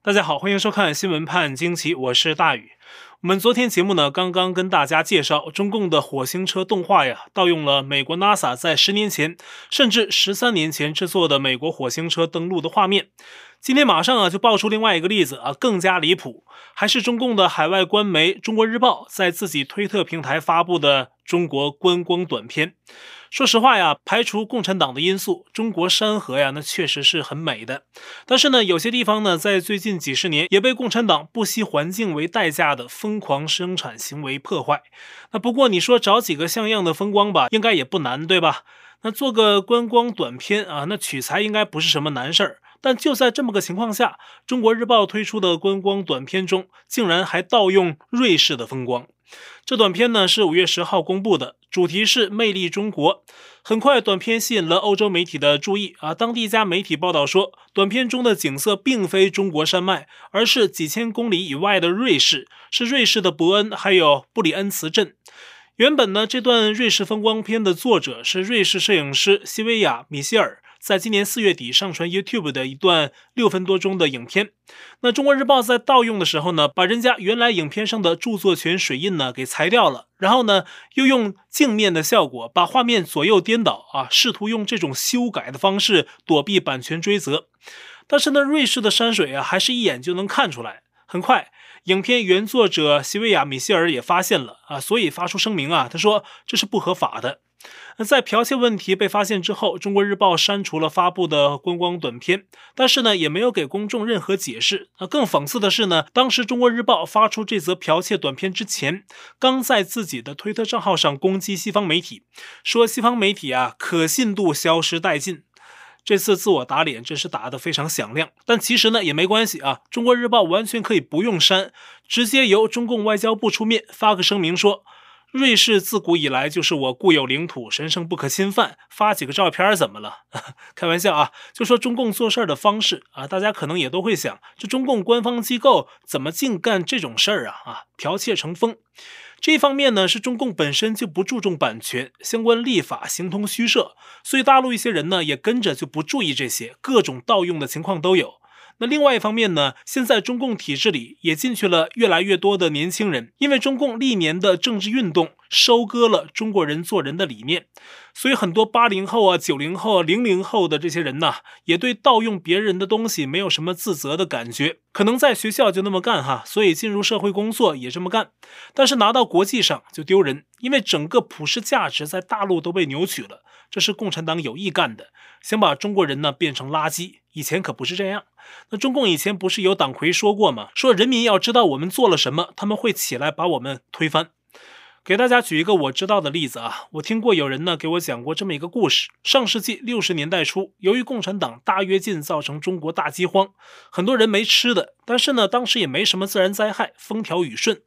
大家好，欢迎收看《新闻判惊奇》，我是大宇。我们昨天节目呢，刚刚跟大家介绍中共的火星车动画呀，盗用了美国 NASA 在十年前甚至十三年前制作的美国火星车登陆的画面。今天马上啊，就爆出另外一个例子啊，更加离谱，还是中共的海外官媒《中国日报》在自己推特平台发布的中国观光短片。说实话呀，排除共产党的因素，中国山河呀，那确实是很美的。但是呢，有些地方呢，在最近几十年也被共产党不惜环境为代价的疯狂生产行为破坏。那不过你说找几个像样的风光吧，应该也不难，对吧？那做个观光短片啊，那取材应该不是什么难事儿。但就在这么个情况下，中国日报推出的观光短片中，竟然还盗用瑞士的风光。这短片呢是五月十号公布的，主题是“魅力中国”。很快，短片吸引了欧洲媒体的注意啊。当地一家媒体报道说，短片中的景色并非中国山脉，而是几千公里以外的瑞士，是瑞士的伯恩还有布里恩茨镇。原本呢，这段瑞士风光片的作者是瑞士摄影师西维亚·米歇尔。在今年四月底上传 YouTube 的一段六分多钟的影片，那中国日报在盗用的时候呢，把人家原来影片上的著作权水印呢给裁掉了，然后呢又用镜面的效果把画面左右颠倒啊，试图用这种修改的方式躲避版权追责。但是呢，瑞士的山水啊，还是一眼就能看出来。很快，影片原作者席维亚米歇尔也发现了啊，所以发出声明啊，他说这是不合法的。那在剽窃问题被发现之后，中国日报删除了发布的观光短片，但是呢，也没有给公众任何解释。那更讽刺的是呢，当时中国日报发出这则剽窃短片之前，刚在自己的推特账号上攻击西方媒体，说西方媒体啊可信度消失殆尽。这次自我打脸真是打得非常响亮。但其实呢也没关系啊，中国日报完全可以不用删，直接由中共外交部出面发个声明说。瑞士自古以来就是我固有领土，神圣不可侵犯。发几个照片怎么了？开玩笑啊！就说中共做事的方式啊，大家可能也都会想，这中共官方机构怎么净干这种事儿啊？啊，剽窃成风。这方面呢，是中共本身就不注重版权，相关立法形同虚设，所以大陆一些人呢也跟着就不注意这些，各种盗用的情况都有。那另外一方面呢，现在中共体制里也进去了越来越多的年轻人，因为中共历年的政治运动收割了中国人做人的理念，所以很多八零后啊、九零后、零零后的这些人呐，也对盗用别人的东西没有什么自责的感觉，可能在学校就那么干哈，所以进入社会工作也这么干，但是拿到国际上就丢人，因为整个普世价值在大陆都被扭曲了，这是共产党有意干的，想把中国人呢变成垃圾。以前可不是这样。那中共以前不是有党魁说过吗？说人民要知道我们做了什么，他们会起来把我们推翻。给大家举一个我知道的例子啊，我听过有人呢给我讲过这么一个故事：上世纪六十年代初，由于共产党大跃进造成中国大饥荒，很多人没吃的。但是呢，当时也没什么自然灾害，风调雨顺。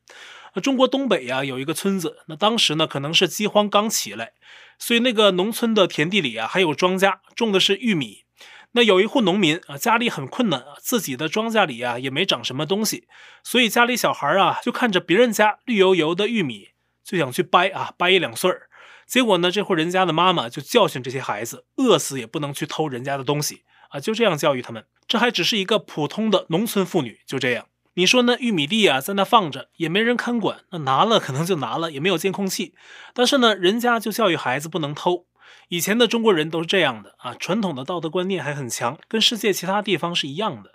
中国东北呀有一个村子，那当时呢可能是饥荒刚起来，所以那个农村的田地里啊还有庄稼，种的是玉米。那有一户农民啊，家里很困难啊，自己的庄稼里啊也没长什么东西，所以家里小孩啊就看着别人家绿油油的玉米，就想去掰啊，掰一两穗儿。结果呢，这户人家的妈妈就教训这些孩子，饿死也不能去偷人家的东西啊，就这样教育他们。这还只是一个普通的农村妇女，就这样。你说那玉米地啊，在那放着也没人看管，那拿了可能就拿了，也没有监控器。但是呢，人家就教育孩子不能偷。以前的中国人都是这样的啊，传统的道德观念还很强，跟世界其他地方是一样的。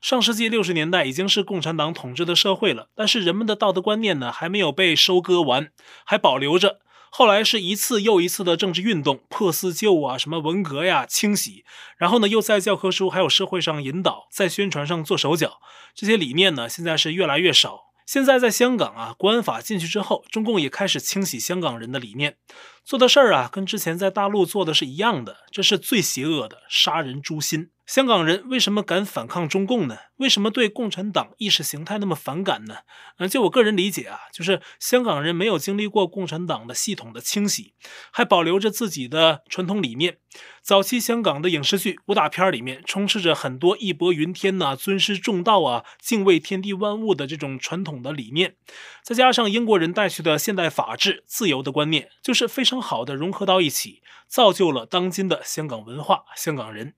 上世纪六十年代已经是共产党统治的社会了，但是人们的道德观念呢，还没有被收割完，还保留着。后来是一次又一次的政治运动，破四旧啊，什么文革呀，清洗，然后呢，又在教科书还有社会上引导，在宣传上做手脚，这些理念呢，现在是越来越少。现在在香港啊，国安法进去之后，中共也开始清洗香港人的理念，做的事儿啊，跟之前在大陆做的是一样的，这是最邪恶的，杀人诛心。香港人为什么敢反抗中共呢？为什么对共产党意识形态那么反感呢？嗯，就我个人理解啊，就是香港人没有经历过共产党的系统的清洗，还保留着自己的传统理念。早期香港的影视剧、武打片里面充斥着很多义薄云天呐、尊师重道啊、敬畏天地万物的这种传统的理念，再加上英国人带去的现代法治、自由的观念，就是非常好的融合到一起，造就了当今的香港文化、香港人。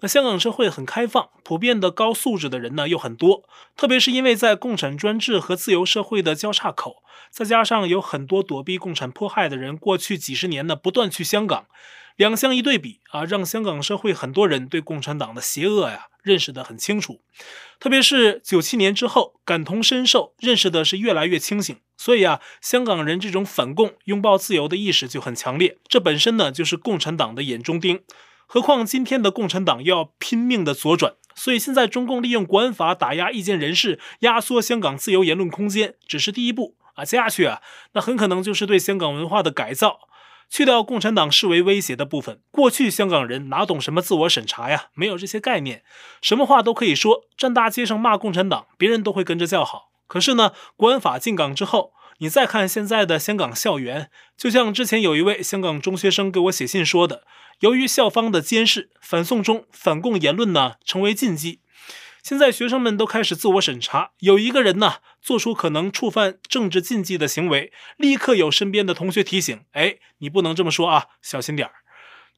那香港社会很开放，普遍的高素质的人。人呢又很多，特别是因为在共产专制和自由社会的交叉口，再加上有很多躲避共产迫害的人，过去几十年呢不断去香港，两相一对比啊，让香港社会很多人对共产党的邪恶呀认识得很清楚，特别是九七年之后，感同身受，认识的是越来越清醒，所以啊，香港人这种反共、拥抱自由的意识就很强烈，这本身呢就是共产党的眼中钉。何况今天的共产党要拼命的左转，所以现在中共利用国安法打压意见人士，压缩香港自由言论空间，只是第一步啊，接下去啊，那很可能就是对香港文化的改造，去掉共产党视为威胁的部分。过去香港人哪懂什么自我审查呀，没有这些概念，什么话都可以说，站大街上骂共产党，别人都会跟着叫好。可是呢，国安法进港之后，你再看现在的香港校园，就像之前有一位香港中学生给我写信说的。由于校方的监视，反送中、反共言论呢成为禁忌。现在学生们都开始自我审查，有一个人呢做出可能触犯政治禁忌的行为，立刻有身边的同学提醒：“哎，你不能这么说啊，小心点儿。”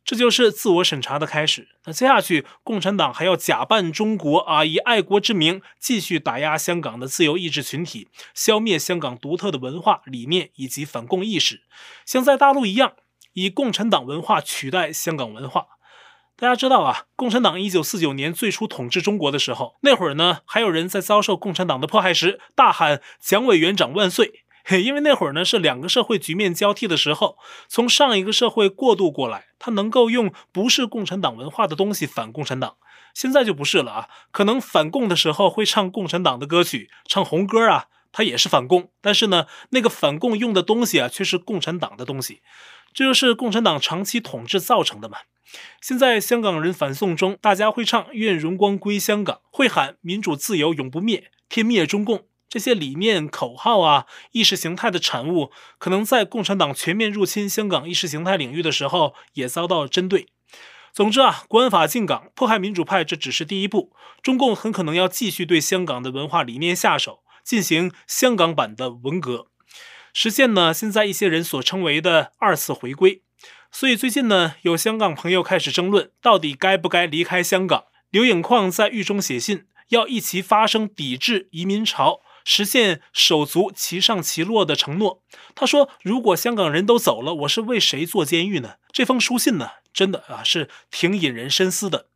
这就是自我审查的开始。那接下去，共产党还要假扮中国啊，以爱国之名继续打压香港的自由意志群体，消灭香港独特的文化理念以及反共意识，像在大陆一样。以共产党文化取代香港文化，大家知道啊，共产党一九四九年最初统治中国的时候，那会儿呢，还有人在遭受共产党的迫害时大喊“蒋委员长万岁”，因为那会儿呢是两个社会局面交替的时候，从上一个社会过渡过来，他能够用不是共产党文化的东西反共产党，现在就不是了啊，可能反共的时候会唱共产党的歌曲，唱红歌啊，他也是反共，但是呢，那个反共用的东西啊，却是共产党的东西。这就是共产党长期统治造成的嘛。现在香港人反送中，大家会唱“愿荣光归香港”，会喊“民主自由永不灭，天灭中共”这些理念口号啊，意识形态的产物，可能在共产党全面入侵香港意识形态领域的时候，也遭到针对。总之啊，国安法进港，迫害民主派，这只是第一步。中共很可能要继续对香港的文化理念下手，进行香港版的文革。实现呢，现在一些人所称为的二次回归，所以最近呢，有香港朋友开始争论，到底该不该离开香港。刘颖矿在狱中写信，要一起发声抵制移民潮，实现手足齐上齐落的承诺。他说：“如果香港人都走了，我是为谁坐监狱呢？”这封书信呢，真的啊，是挺引人深思的。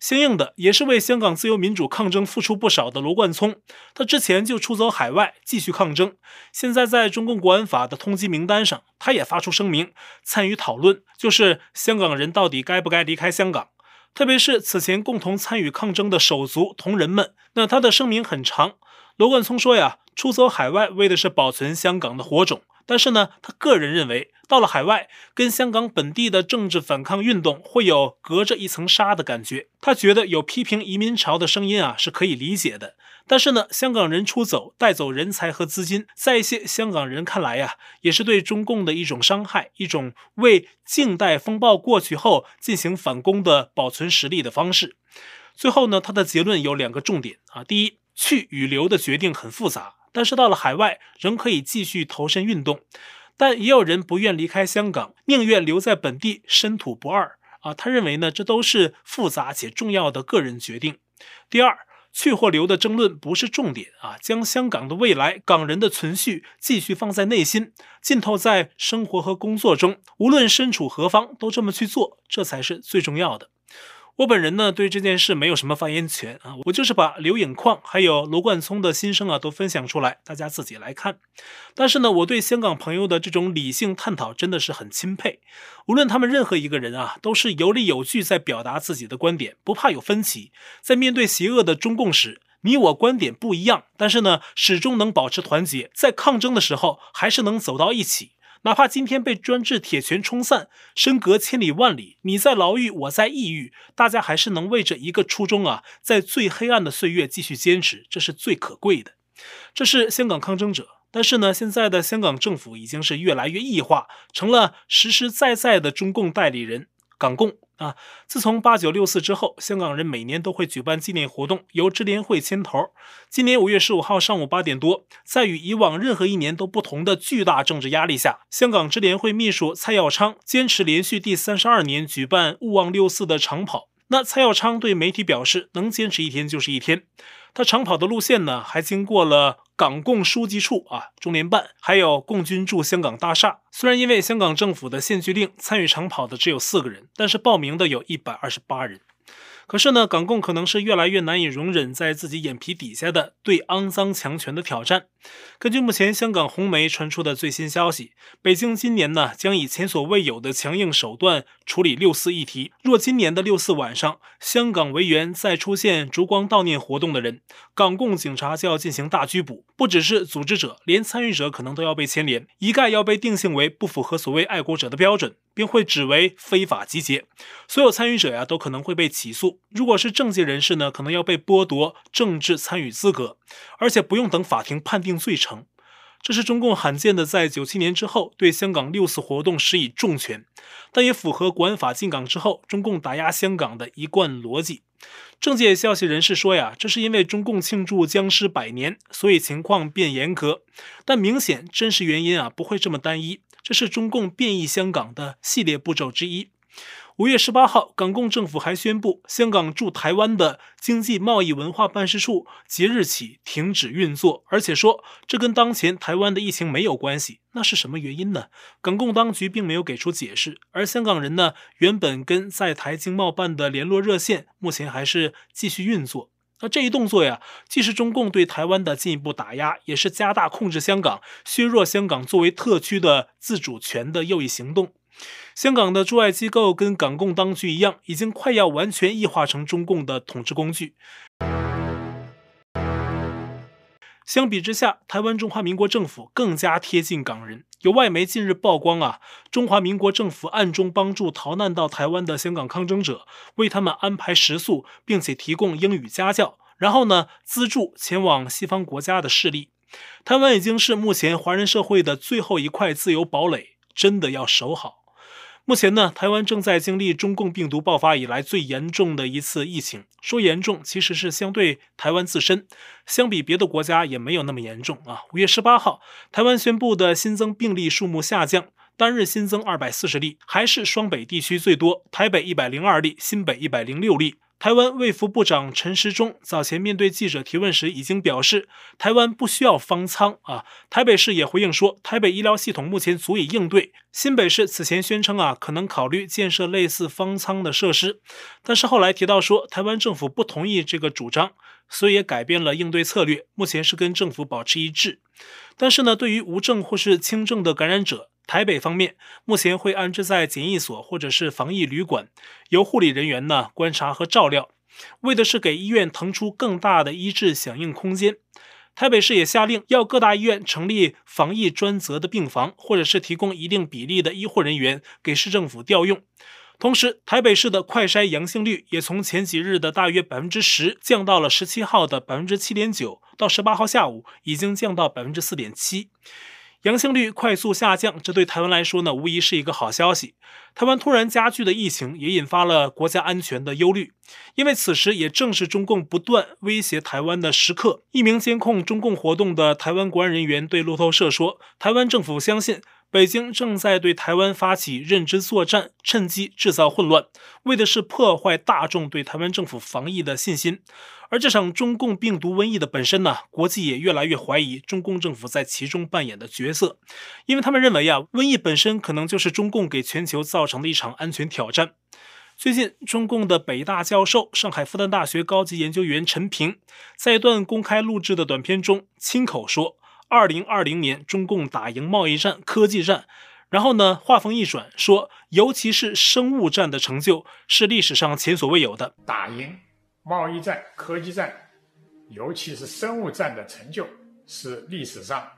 相应的，也是为香港自由民主抗争付出不少的罗冠聪，他之前就出走海外继续抗争，现在在中共国安法的通缉名单上，他也发出声明参与讨论，就是香港人到底该不该离开香港，特别是此前共同参与抗争的手足同仁们。那他的声明很长，罗冠聪说呀，出走海外为的是保存香港的火种。但是呢，他个人认为，到了海外，跟香港本地的政治反抗运动会有隔着一层纱的感觉。他觉得有批评移民潮的声音啊，是可以理解的。但是呢，香港人出走，带走人才和资金，在一些香港人看来呀，也是对中共的一种伤害，一种为静待风暴过去后进行反攻的保存实力的方式。最后呢，他的结论有两个重点啊，第一，去与留的决定很复杂。但是到了海外，仍可以继续投身运动，但也有人不愿离开香港，宁愿留在本地，身土不二啊。他认为呢，这都是复杂且重要的个人决定。第二，去或留的争论不是重点啊，将香港的未来、港人的存续继续放在内心，浸透在生活和工作中，无论身处何方，都这么去做，这才是最重要的。我本人呢，对这件事没有什么发言权啊，我就是把刘颖矿还有罗冠聪的心声啊都分享出来，大家自己来看。但是呢，我对香港朋友的这种理性探讨真的是很钦佩。无论他们任何一个人啊，都是有理有据在表达自己的观点，不怕有分歧。在面对邪恶的中共时，你我观点不一样，但是呢，始终能保持团结，在抗争的时候还是能走到一起。哪怕今天被专制铁拳冲散，身隔千里万里，你在牢狱，我在异域，大家还是能为着一个初衷啊，在最黑暗的岁月继续坚持，这是最可贵的。这是香港抗争者，但是呢，现在的香港政府已经是越来越异化，成了实实在在的中共代理人，港共。啊！自从八九六四之后，香港人每年都会举办纪念活动，由支联会牵头。今年五月十五号上午八点多，在与以往任何一年都不同的巨大政治压力下，香港支联会秘书蔡耀昌坚持连续第三十二年举办勿忘六四的长跑。那蔡耀昌对媒体表示，能坚持一天就是一天。他长跑的路线呢，还经过了港共书记处啊、中联办，还有共军驻香港大厦。虽然因为香港政府的限聚令，参与长跑的只有四个人，但是报名的有一百二十八人。可是呢，港共可能是越来越难以容忍在自己眼皮底下的对肮脏强权的挑战。根据目前香港红媒传出的最新消息，北京今年呢将以前所未有的强硬手段处理六四议题。若今年的六四晚上，香港维园再出现烛光悼念活动的人，港共警察就要进行大拘捕，不只是组织者，连参与者可能都要被牵连，一概要被定性为不符合所谓爱国者的标准。并会指为非法集结，所有参与者呀都可能会被起诉。如果是政界人士呢，可能要被剥夺政治参与资格，而且不用等法庭判定罪成。这是中共罕见的在九七年之后对香港六四活动施以重拳，但也符合国安法进港之后中共打压香港的一贯逻辑。政界消息人士说呀，这是因为中共庆祝僵尸百年，所以情况变严格。但明显真实原因啊不会这么单一。这是中共变异香港的系列步骤之一。五月十八号，港共政府还宣布，香港驻台湾的经济贸易文化办事处即日起停止运作，而且说这跟当前台湾的疫情没有关系。那是什么原因呢？港共当局并没有给出解释。而香港人呢，原本跟在台经贸办的联络热线，目前还是继续运作。那这一动作呀，既是中共对台湾的进一步打压，也是加大控制香港、削弱香港作为特区的自主权的又一行动。香港的驻外机构跟港共当局一样，已经快要完全异化成中共的统治工具。相比之下，台湾中华民国政府更加贴近港人。有外媒近日曝光啊，中华民国政府暗中帮助逃难到台湾的香港抗争者，为他们安排食宿，并且提供英语家教，然后呢，资助前往西方国家的势力。台湾已经是目前华人社会的最后一块自由堡垒，真的要守好。目前呢，台湾正在经历中共病毒爆发以来最严重的一次疫情。说严重，其实是相对台湾自身，相比别的国家也没有那么严重啊。五月十八号，台湾宣布的新增病例数目下降，单日新增二百四十例，还是双北地区最多，台北一百零二例，新北一百零六例。台湾卫福部长陈时中早前面对记者提问时已经表示，台湾不需要方舱啊。台北市也回应说，台北医疗系统目前足以应对。新北市此前宣称啊，可能考虑建设类似方舱的设施，但是后来提到说，台湾政府不同意这个主张，所以也改变了应对策略。目前是跟政府保持一致，但是呢，对于无症或是轻症的感染者。台北方面目前会安置在检疫所或者是防疫旅馆，由护理人员呢观察和照料，为的是给医院腾出更大的医治响应空间。台北市也下令要各大医院成立防疫专责的病房，或者是提供一定比例的医护人员给市政府调用。同时，台北市的快筛阳性率也从前几日的大约百分之十降到了十七号的百分之七点九，到十八号下午已经降到百分之四点七。阳性率快速下降，这对台湾来说呢，无疑是一个好消息。台湾突然加剧的疫情也引发了国家安全的忧虑，因为此时也正是中共不断威胁台湾的时刻。一名监控中共活动的台湾国安人员对路透社说：“台湾政府相信。”北京正在对台湾发起认知作战，趁机制造混乱，为的是破坏大众对台湾政府防疫的信心。而这场中共病毒瘟疫的本身呢，国际也越来越怀疑中共政府在其中扮演的角色，因为他们认为啊，瘟疫本身可能就是中共给全球造成的一场安全挑战。最近，中共的北大教授、上海复旦大学高级研究员陈平，在一段公开录制的短片中亲口说。二零二零年，中共打赢贸易战、科技战，然后呢，话锋一转，说，尤其是生物战的成就是历史上前所未有的。打赢贸易战、科技战，尤其是生物战的成就是历史上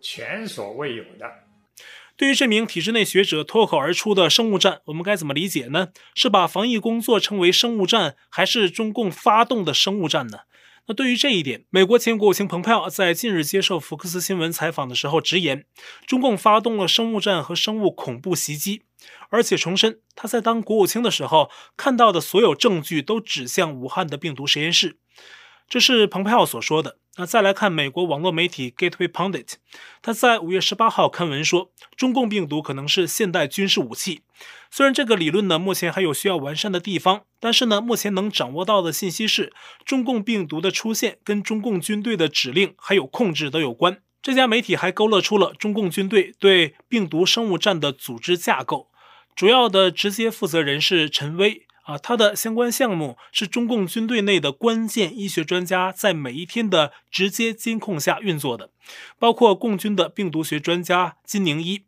前所未有的。对于这名体制内学者脱口而出的生物战，我们该怎么理解呢？是把防疫工作称为生物战，还是中共发动的生物战呢？那对于这一点，美国前国务卿蓬佩奥在近日接受福克斯新闻采访的时候直言，中共发动了生物战和生物恐怖袭击，而且重申他在当国务卿的时候看到的所有证据都指向武汉的病毒实验室。这是蓬佩奥所说的。那再来看美国网络媒体 Gateway Pundit，他在五月十八号刊文说，中共病毒可能是现代军事武器。虽然这个理论呢，目前还有需要完善的地方，但是呢，目前能掌握到的信息是，中共病毒的出现跟中共军队的指令还有控制都有关。这家媒体还勾勒出了中共军队对病毒生物战的组织架构，主要的直接负责人是陈威。啊，他的相关项目是中共军队内的关键医学专家在每一天的直接监控下运作的，包括共军的病毒学专家金宁一、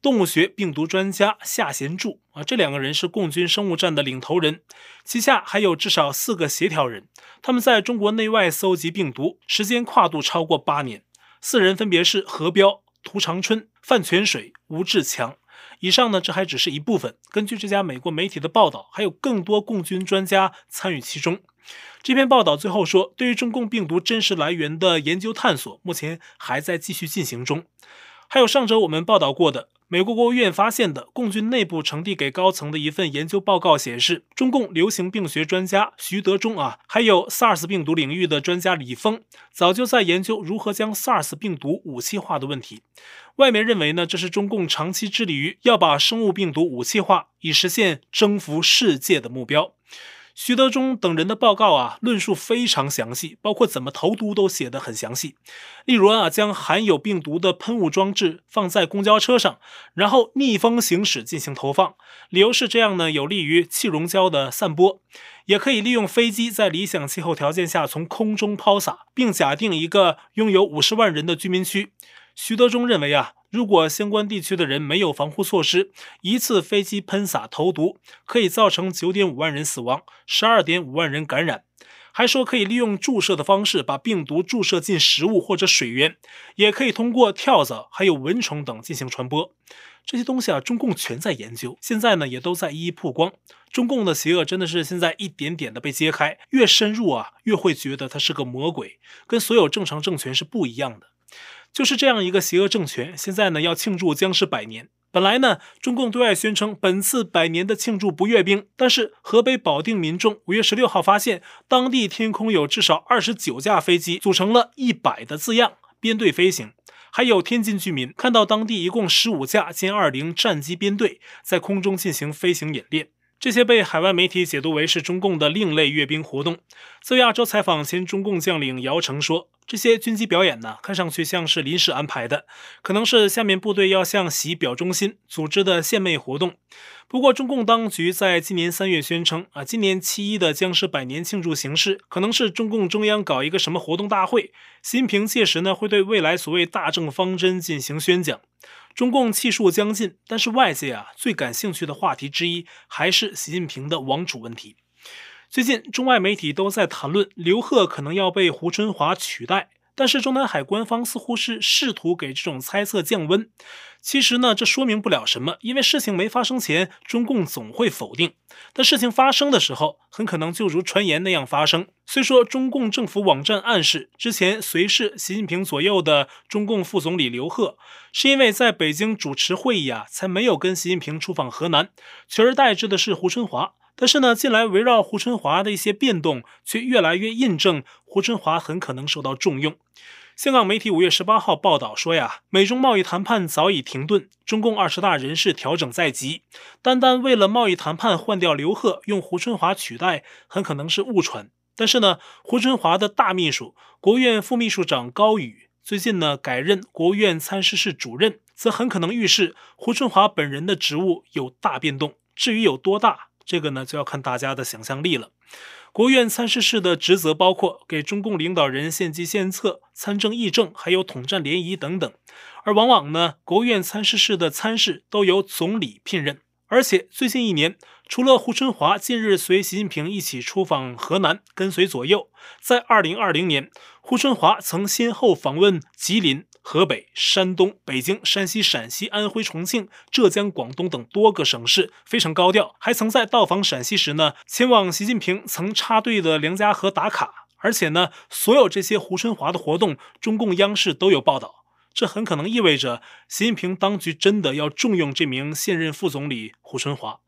动物学病毒专家夏贤柱啊，这两个人是共军生物战的领头人，旗下还有至少四个协调人，他们在中国内外搜集病毒，时间跨度超过八年。四人分别是何彪、涂长春、范泉水、吴志强。以上呢，这还只是一部分。根据这家美国媒体的报道，还有更多共军专家参与其中。这篇报道最后说，对于中共病毒真实来源的研究探索，目前还在继续进行中。还有上周我们报道过的。美国国务院发现的共军内部呈递给高层的一份研究报告显示，中共流行病学专家徐德忠啊，还有 SARS 病毒领域的专家李峰，早就在研究如何将 SARS 病毒武器化的问题。外媒认为呢，这是中共长期致力于要把生物病毒武器化，以实现征服世界的目标。徐德忠等人的报告啊，论述非常详细，包括怎么投毒都写得很详细。例如啊，将含有病毒的喷雾装置放在公交车上，然后逆风行驶进行投放，理由是这样呢，有利于气溶胶的散播，也可以利用飞机在理想气候条件下从空中抛洒，并假定一个拥有五十万人的居民区。徐德忠认为啊。如果相关地区的人没有防护措施，一次飞机喷洒投毒可以造成九点五万人死亡，十二点五万人感染。还说可以利用注射的方式把病毒注射进食物或者水源，也可以通过跳蚤还有蚊虫等进行传播。这些东西啊，中共全在研究，现在呢也都在一一曝光。中共的邪恶真的是现在一点点的被揭开，越深入啊，越会觉得它是个魔鬼，跟所有正常政权是不一样的。就是这样一个邪恶政权，现在呢要庆祝僵尸百年。本来呢，中共对外宣称本次百年的庆祝不阅兵，但是河北保定民众五月十六号发现，当地天空有至少二十九架飞机组成了一百的字样，编队飞行。还有天津居民看到当地一共十五架歼二零战机编队在空中进行飞行演练。这些被海外媒体解读为是中共的另类阅兵活动。在亚洲采访前，中共将领姚成说：“这些军机表演呢，看上去像是临时安排的，可能是下面部队要向习表忠心组织的献媚活动。”不过，中共当局在今年三月宣称：“啊，今年七一的将是百年庆祝形式，可能是中共中央搞一个什么活动大会，习近平届时呢会对未来所谓大政方针进行宣讲。”中共气数将近，但是外界啊最感兴趣的话题之一还是习近平的王储问题。最近中外媒体都在谈论刘鹤可能要被胡春华取代。但是中南海官方似乎是试图给这种猜测降温。其实呢，这说明不了什么，因为事情没发生前，中共总会否定；但事情发生的时候，很可能就如传言那样发生。虽说中共政府网站暗示，之前随侍习近平左右的中共副总理刘鹤，是因为在北京主持会议啊，才没有跟习近平出访河南，取而代之的是胡春华。但是呢，近来围绕胡春华的一些变动，却越来越印证胡春华很可能受到重用。香港媒体五月十八号报道说呀，美中贸易谈判早已停顿，中共二十大人事调整在即，单单为了贸易谈判换掉刘鹤，用胡春华取代，很可能是误传。但是呢，胡春华的大秘书、国务院副秘书长高宇最近呢改任国务院参事室主任，则很可能预示胡春华本人的职务有大变动。至于有多大？这个呢，就要看大家的想象力了。国务院参事室的职责包括给中共领导人献计献策、参政议政，还有统战联谊等等。而往往呢，国务院参事室的参事都由总理聘任。而且最近一年，除了胡春华近日随习近平一起出访河南，跟随左右，在二零二零年，胡春华曾先后访问吉林。河北、山东、北京、山西、陕西、安徽、重庆、浙江、广东等多个省市，非常高调。还曾在到访陕西时呢，前往习近平曾插队的梁家河打卡。而且呢，所有这些胡春华的活动，中共央视都有报道。这很可能意味着习近平当局真的要重用这名现任副总理胡春华。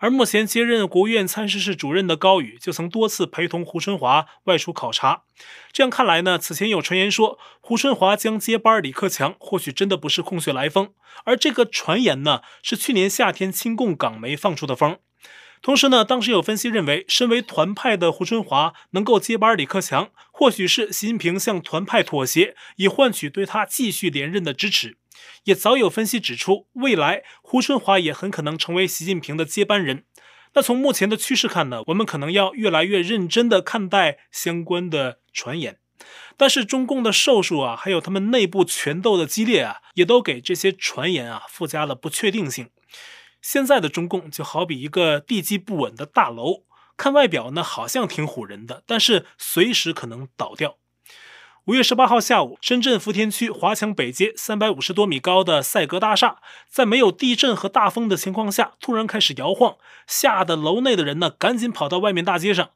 而目前接任国务院参事室主任的高宇，就曾多次陪同胡春华外出考察。这样看来呢，此前有传言说胡春华将接班李克强，或许真的不是空穴来风。而这个传言呢，是去年夏天亲共港媒放出的风。同时呢，当时有分析认为，身为团派的胡春华能够接班李克强，或许是习近平向团派妥协，以换取对他继续连任的支持。也早有分析指出，未来胡春华也很可能成为习近平的接班人。那从目前的趋势看呢，我们可能要越来越认真地看待相关的传言。但是中共的兽术啊，还有他们内部权斗的激烈啊，也都给这些传言啊附加了不确定性。现在的中共就好比一个地基不稳的大楼，看外表呢好像挺唬人的，但是随时可能倒掉。五月十八号下午，深圳福田区华强北街三百五十多米高的赛格大厦，在没有地震和大风的情况下，突然开始摇晃，吓得楼内的人呢赶紧跑到外面大街上。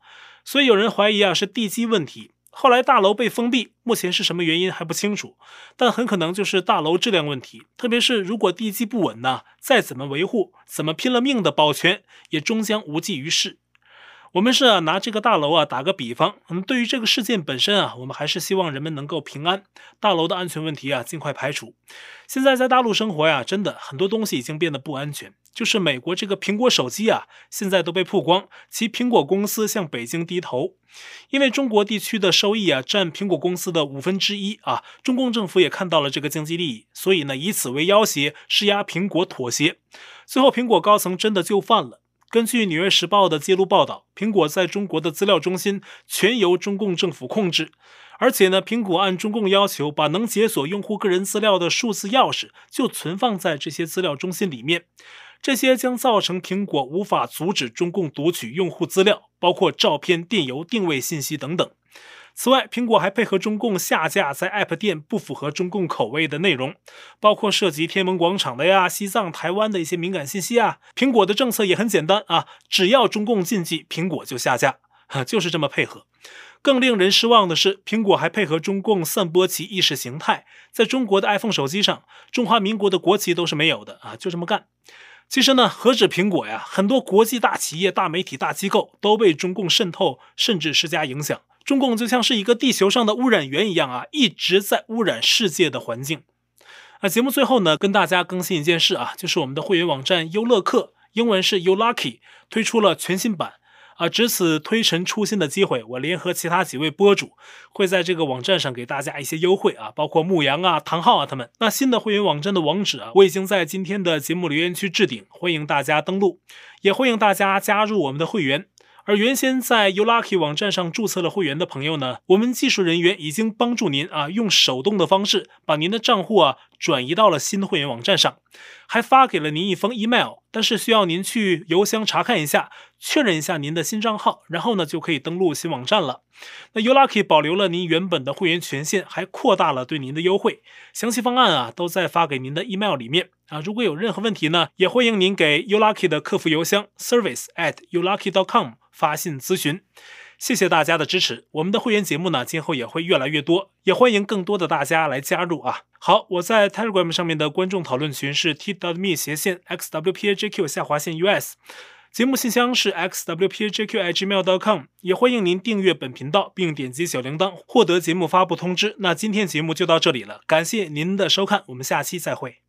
所以有人怀疑啊是地基问题。后来大楼被封闭，目前是什么原因还不清楚，但很可能就是大楼质量问题。特别是如果地基不稳呢，再怎么维护，怎么拼了命的保全，也终将无济于事。我们是啊拿这个大楼啊打个比方，嗯，对于这个事件本身啊，我们还是希望人们能够平安，大楼的安全问题啊尽快排除。现在在大陆生活呀，真的很多东西已经变得不安全。就是美国这个苹果手机啊，现在都被曝光，其苹果公司向北京低头，因为中国地区的收益啊占苹果公司的五分之一啊，中共政府也看到了这个经济利益，所以呢以此为要挟，施压苹果妥协，最后苹果高层真的就范了。根据《纽约时报》的记录报道，苹果在中国的资料中心全由中共政府控制，而且呢，苹果按中共要求，把能解锁用户个人资料的数字钥匙就存放在这些资料中心里面。这些将造成苹果无法阻止中共读取用户资料，包括照片、电邮、定位信息等等。此外，苹果还配合中共下架在 App 店不符合中共口味的内容，包括涉及天安门广场的呀、西藏、台湾的一些敏感信息啊。苹果的政策也很简单啊，只要中共禁忌，苹果就下架，哈就是这么配合。更令人失望的是，苹果还配合中共散播其意识形态，在中国的 iPhone 手机上，中华民国的国旗都是没有的啊，就这么干。其实呢，何止苹果呀，很多国际大企业、大媒体、大机构都被中共渗透，甚至施加影响。中共就像是一个地球上的污染源一样啊，一直在污染世界的环境。啊，节目最后呢，跟大家更新一件事啊，就是我们的会员网站优乐客，英文是 YouLucky，推出了全新版。啊，值此推陈出新的机会，我联合其他几位播主，会在这个网站上给大家一些优惠啊，包括牧羊啊、唐昊啊他们。那新的会员网站的网址啊，我已经在今天的节目留言区置顶，欢迎大家登录，也欢迎大家加入我们的会员。而原先在 YouLucky 网站上注册了会员的朋友呢，我们技术人员已经帮助您啊，用手动的方式把您的账户啊转移到了新会员网站上，还发给了您一封 email，但是需要您去邮箱查看一下，确认一下您的新账号，然后呢就可以登录新网站了。那 YouLucky 保留了您原本的会员权限，还扩大了对您的优惠，详细方案啊都在发给您的 email 里面。啊。如果有任何问题呢，也欢迎您给 U Lucky 的客服邮箱 service at youlucky.com。发信咨询，谢谢大家的支持。我们的会员节目呢，今后也会越来越多，也欢迎更多的大家来加入啊。好，我在 Telegram 上面的观众讨论群是 t w me 斜线 xwpajq 下划线 us，节目信箱是 xwpajq@gmail.com，也欢迎您订阅本频道并点击小铃铛获得节目发布通知。那今天节目就到这里了，感谢您的收看，我们下期再会。